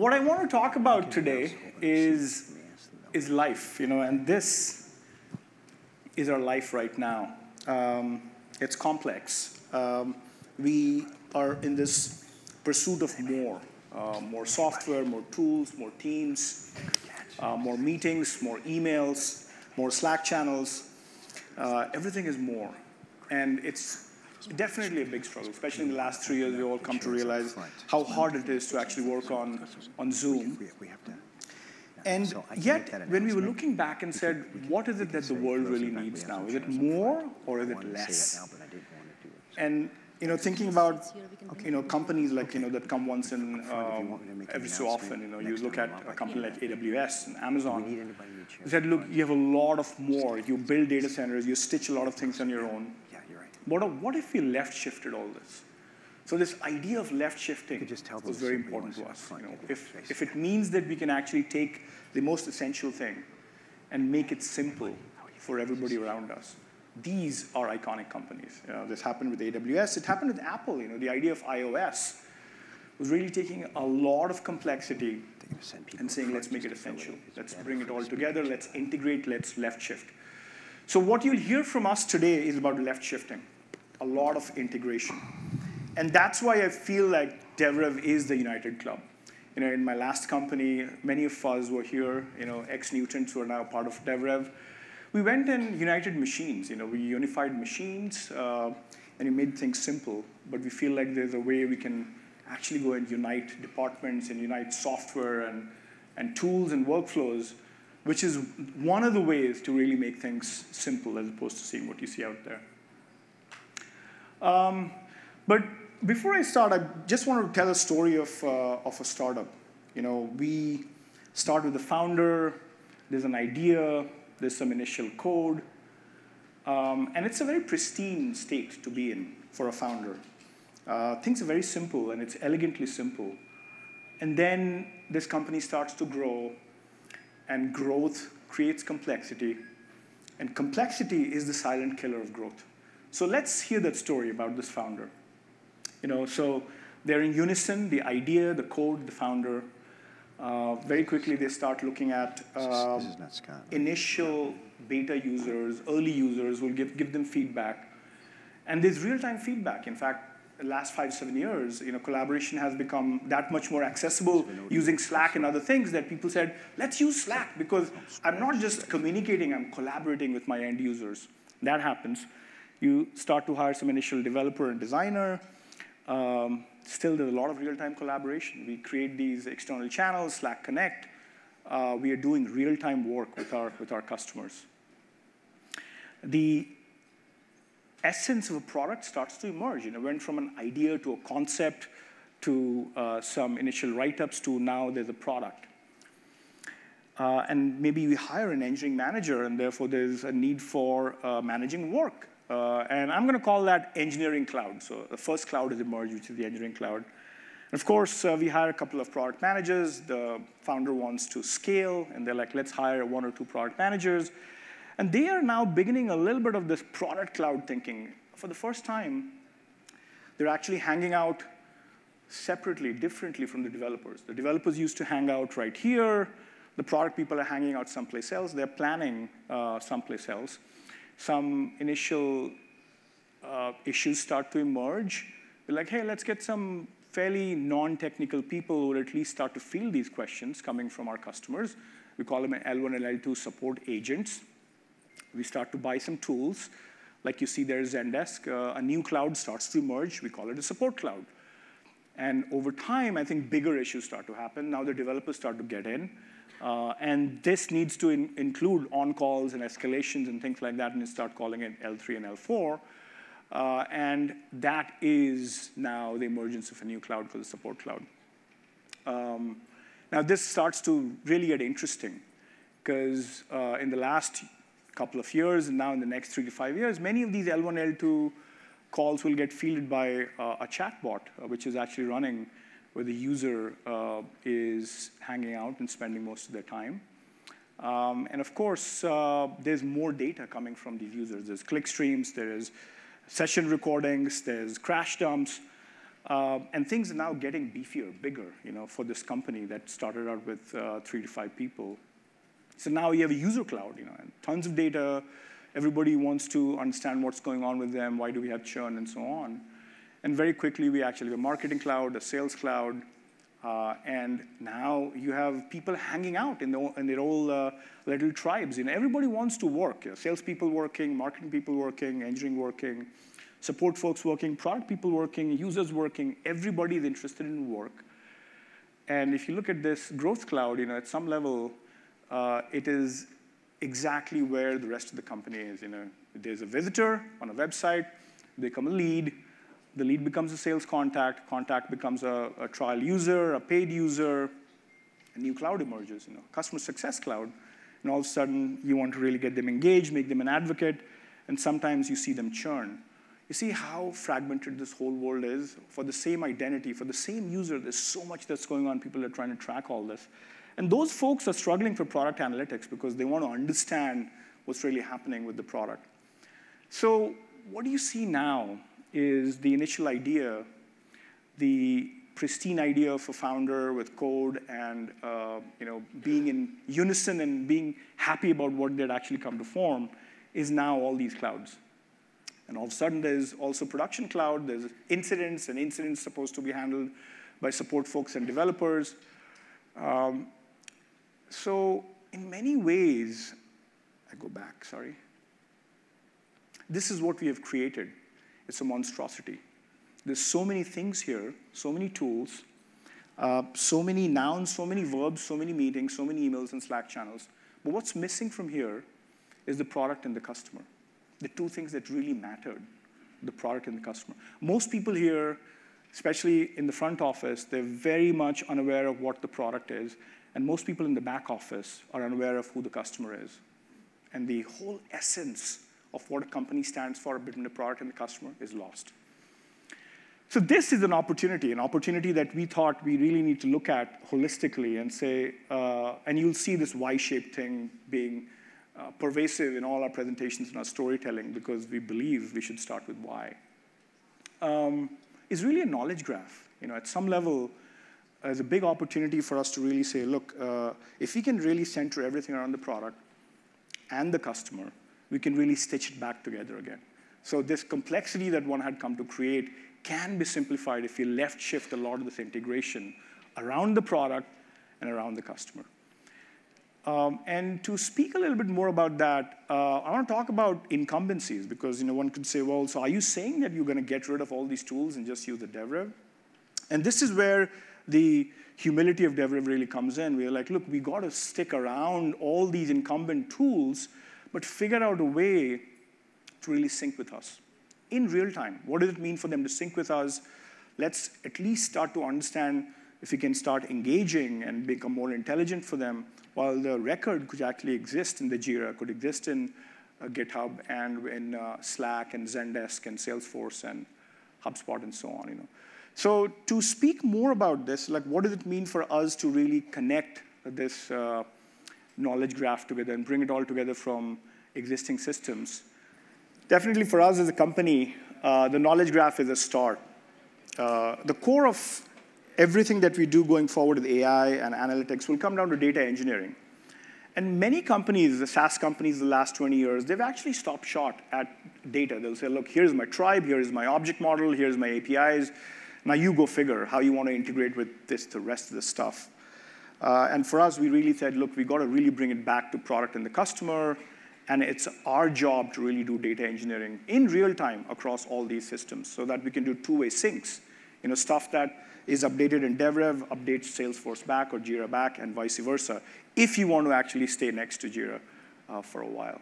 what I want to talk about today is, is life, you know, and this is our life right now. Um, it's complex. Um, we are in this pursuit of more, uh, more software, more tools, more teams, uh, more meetings, more emails, more Slack channels. Uh, everything is more. And it's definitely a big struggle, especially in the last three years, we all come to realize how hard it is to actually work on, on Zoom. And yet, when we were looking back and said, what is it that the world really needs now? Is it more or is it less? And you know, thinking about you know companies like you know that come once in um, every so often. You know, you look at a company like AWS and Amazon. You said, look, you have a lot of more. You build data centers. You stitch a lot of things on your own. What, what if we left shifted all this? So this idea of left shifting was very important to us. You know, if, if it means that we can actually take the most essential thing and make it simple for everybody around us, these are iconic companies. You know, this happened with AWS. It happened with Apple. You know, the idea of iOS was really taking a lot of complexity and saying, let's make it essential. Let's bring it all together. Let's integrate. Let's left shift. So what you'll hear from us today is about left shifting, a lot of integration. And that's why I feel like DevRev is the United Club. You know, in my last company, many of us were here, you know, ex-Newtons who are now part of DevRev we went and united machines. You know, we unified machines uh, and we made things simple. But we feel like there's a way we can actually go and unite departments and unite software and, and tools and workflows, which is one of the ways to really make things simple as opposed to seeing what you see out there. Um, but before I start, I just want to tell a story of, uh, of a startup. You know, we start with the founder, there's an idea, there's some initial code. Um, and it's a very pristine state to be in for a founder. Uh, things are very simple, and it's elegantly simple. And then this company starts to grow, and growth creates complexity. And complexity is the silent killer of growth. So let's hear that story about this founder. You know, so they're in unison, the idea, the code, the founder, uh, very quickly, they start looking at uh, initial beta users, early users, will give, give them feedback. And there's real-time feedback. In fact, the last five, seven years, you know, collaboration has become that much more accessible using Slack and other things that people said, let's use Slack because I'm not just communicating, I'm collaborating with my end users. That happens. You start to hire some initial developer and designer. Um, still there's a lot of real-time collaboration. We create these external channels, Slack Connect. Uh, we are doing real-time work with our, with our customers. The essence of a product starts to emerge. You know, went from an idea to a concept to uh, some initial write-ups to now there's a product. Uh, and maybe we hire an engineering manager, and therefore there's a need for uh, managing work. Uh, and I'm going to call that engineering cloud. So the first cloud has emerged, which is the engineering cloud. And of course, uh, we hire a couple of product managers. The founder wants to scale, and they're like, let's hire one or two product managers. And they are now beginning a little bit of this product cloud thinking. For the first time, they're actually hanging out separately, differently from the developers. The developers used to hang out right here. The product people are hanging out someplace else. They're planning uh, someplace else some initial uh, issues start to emerge, we're like, hey, let's get some fairly non-technical people who would at least start to field these questions coming from our customers. We call them L1 and L2 support agents. We start to buy some tools. Like you see there is Zendesk, uh, a new cloud starts to emerge. We call it a support cloud. And over time, I think bigger issues start to happen. Now the developers start to get in. Uh, and this needs to in include on-calls and escalations and things like that, and you start calling it L3 and L4. Uh, and that is now the emergence of a new cloud called the support cloud. Um, now, this starts to really get interesting because uh, in the last couple of years, and now in the next three to five years, many of these L1, L2 calls will get fielded by uh, a chatbot, uh, which is actually running where the user uh, is hanging out and spending most of their time. Um, and of course, uh, there's more data coming from these users. There's click streams, there's session recordings, there's crash dumps. Uh, and things are now getting beefier, bigger, you know, for this company that started out with uh, three to five people. So now you have a user cloud, you know, and tons of data. Everybody wants to understand what's going on with them, why do we have churn, and so on. And very quickly, we actually have a marketing cloud, a sales cloud, uh, and now you have people hanging out in, the, in their own uh, little tribes. You know, everybody wants to work. You know, salespeople working, marketing people working, engineering working, support folks working, product people working, users working. Everybody is interested in work. And if you look at this growth cloud, you know, at some level, uh, it is exactly where the rest of the company is. You know, there's a visitor on a website, they become a lead, the lead becomes a sales contact, contact becomes a, a trial user, a paid user, a new cloud emerges, you know, customer success cloud. And all of a sudden, you want to really get them engaged, make them an advocate, and sometimes you see them churn. You see how fragmented this whole world is? For the same identity, for the same user, there's so much that's going on. People are trying to track all this. And those folks are struggling for product analytics because they want to understand what's really happening with the product. So what do you see now is the initial idea, the pristine idea of a founder with code and uh, you know, being in unison and being happy about what they'd actually come to form is now all these clouds. And all of a sudden, there's also production cloud. There's incidents, and incidents supposed to be handled by support folks and developers. Um, so in many ways, I go back, sorry. This is what we have created. It's a monstrosity. There's so many things here, so many tools, uh, so many nouns, so many verbs, so many meetings, so many emails and Slack channels. But what's missing from here is the product and the customer. The two things that really mattered, the product and the customer. Most people here, especially in the front office, they're very much unaware of what the product is. And most people in the back office are unaware of who the customer is. And the whole essence of what a company stands for between the product and the customer is lost. So this is an opportunity, an opportunity that we thought we really need to look at holistically and say, uh, and you'll see this Y-shaped thing being uh, pervasive in all our presentations and our storytelling because we believe we should start with why. Um, is really a knowledge graph. You know, at some level, there's a big opportunity for us to really say, look, uh, if we can really center everything around the product and the customer, we can really stitch it back together again. So this complexity that one had come to create can be simplified if you left shift a lot of this integration around the product and around the customer. Um, and to speak a little bit more about that, uh, I want to talk about incumbencies because you know one could say, well, so are you saying that you're going to get rid of all these tools and just use the DevRev? And this is where the humility of DevRev really comes in. We're like, look, we got to stick around all these incumbent tools but figure out a way to really sync with us in real time. What does it mean for them to sync with us? Let's at least start to understand if we can start engaging and become more intelligent for them, while the record could actually exist in the Jira, could exist in uh, GitHub and in uh, Slack and Zendesk and Salesforce and HubSpot and so on. You know. So to speak more about this, like what does it mean for us to really connect this uh, knowledge graph together and bring it all together from existing systems. Definitely for us as a company, uh, the knowledge graph is a start. Uh, the core of everything that we do going forward with AI and analytics will come down to data engineering. And many companies, the SaaS companies the last 20 years, they've actually stopped short at data. They'll say, look, here's my tribe, here's my object model, here's my APIs. Now you go figure how you want to integrate with this, the rest of the stuff. Uh, and for us, we really said, look, we got to really bring it back to product and the customer, and it's our job to really do data engineering in real time across all these systems so that we can do two-way syncs. You know, stuff that is updated in DevRev updates Salesforce back or Jira back and vice versa, if you want to actually stay next to Jira uh, for a while.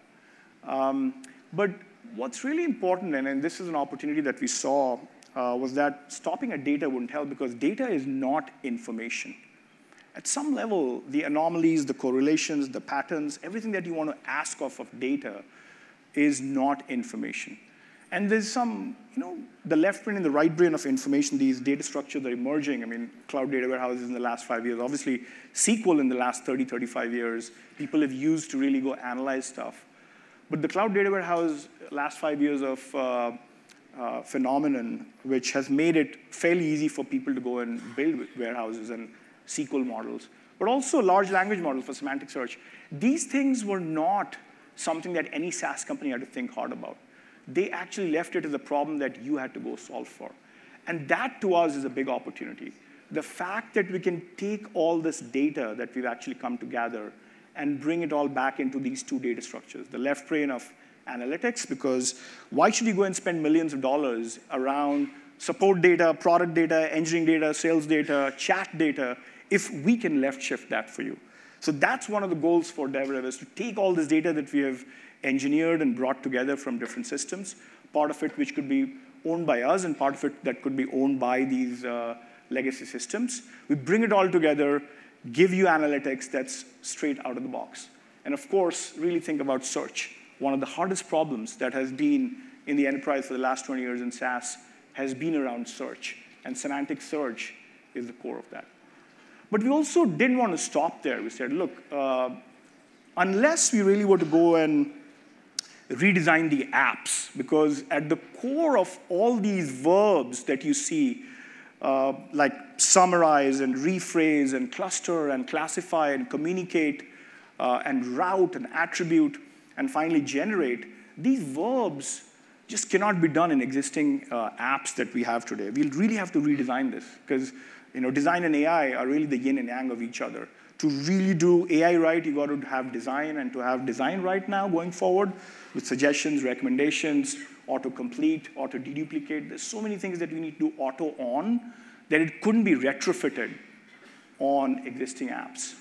Um, but what's really important, and, this is an opportunity that we saw, uh, was that stopping at data wouldn't help because data is not information at some level, the anomalies, the correlations, the patterns, everything that you want to ask of of data is not information. And there's some, you know, the left brain and the right brain of information, these data structures are emerging. I mean, cloud data warehouses in the last five years, obviously SQL in the last 30, 35 years, people have used to really go analyze stuff. But the cloud data warehouse, last five years of uh, uh, phenomenon which has made it fairly easy for people to go and build warehouses and SQL models, but also large language models for semantic search. These things were not something that any SaaS company had to think hard about. They actually left it as a problem that you had to go solve for. And that to us is a big opportunity. The fact that we can take all this data that we've actually come to gather and bring it all back into these two data structures, the left brain of analytics, because why should you go and spend millions of dollars around support data, product data, engineering data, sales data, chat data, if we can left shift that for you? So that's one of the goals for DevRev is to take all this data that we have engineered and brought together from different systems, part of it which could be owned by us and part of it that could be owned by these uh, legacy systems. We bring it all together, give you analytics that's straight out of the box. And of course, really think about search. One of the hardest problems that has been in the enterprise for the last 20 years in SaaS has been around search. And semantic search is the core of that. But we also didn't want to stop there. We said, look, uh, unless we really were to go and redesign the apps, because at the core of all these verbs that you see, uh, like summarize and rephrase and cluster and classify and communicate uh, and route and attribute and finally generate, these verbs just cannot be done in existing uh, apps that we have today. We'll really have to redesign this because you know, design and AI are really the yin and yang of each other. To really do AI right, you got to have design, and to have design right now going forward with suggestions, recommendations, auto-complete, auto-deduplicate. There's so many things that we need to do auto-on that it couldn't be retrofitted on existing apps.